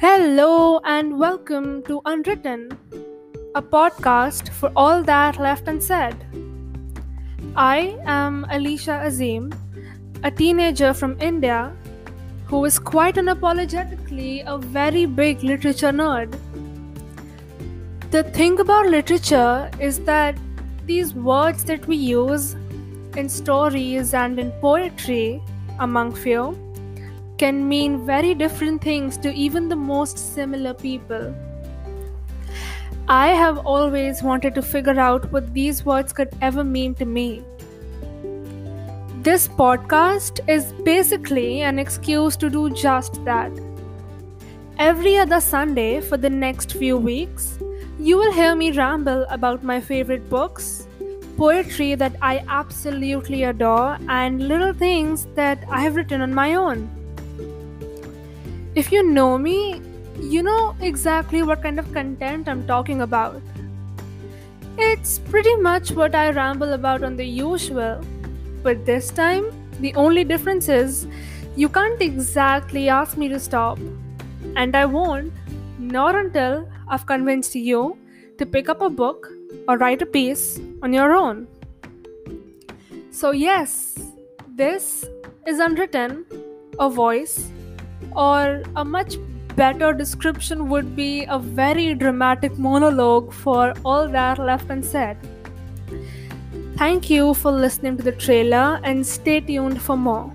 Hello and welcome to Unwritten, a podcast for all that left unsaid. I am Alisha Azeem, a teenager from India who is quite unapologetically a very big literature nerd. The thing about literature is that these words that we use in stories and in poetry, among few, can mean very different things to even the most similar people. I have always wanted to figure out what these words could ever mean to me. This podcast is basically an excuse to do just that. Every other Sunday for the next few weeks, you will hear me ramble about my favorite books, poetry that I absolutely adore, and little things that I have written on my own. If you know me, you know exactly what kind of content I'm talking about. It's pretty much what I ramble about on the usual, but this time, the only difference is you can't exactly ask me to stop. And I won't, not until I've convinced you to pick up a book or write a piece on your own. So, yes, this is Unwritten, a voice or a much better description would be a very dramatic monologue for all that left unsaid. Thank you for listening to the trailer and stay tuned for more.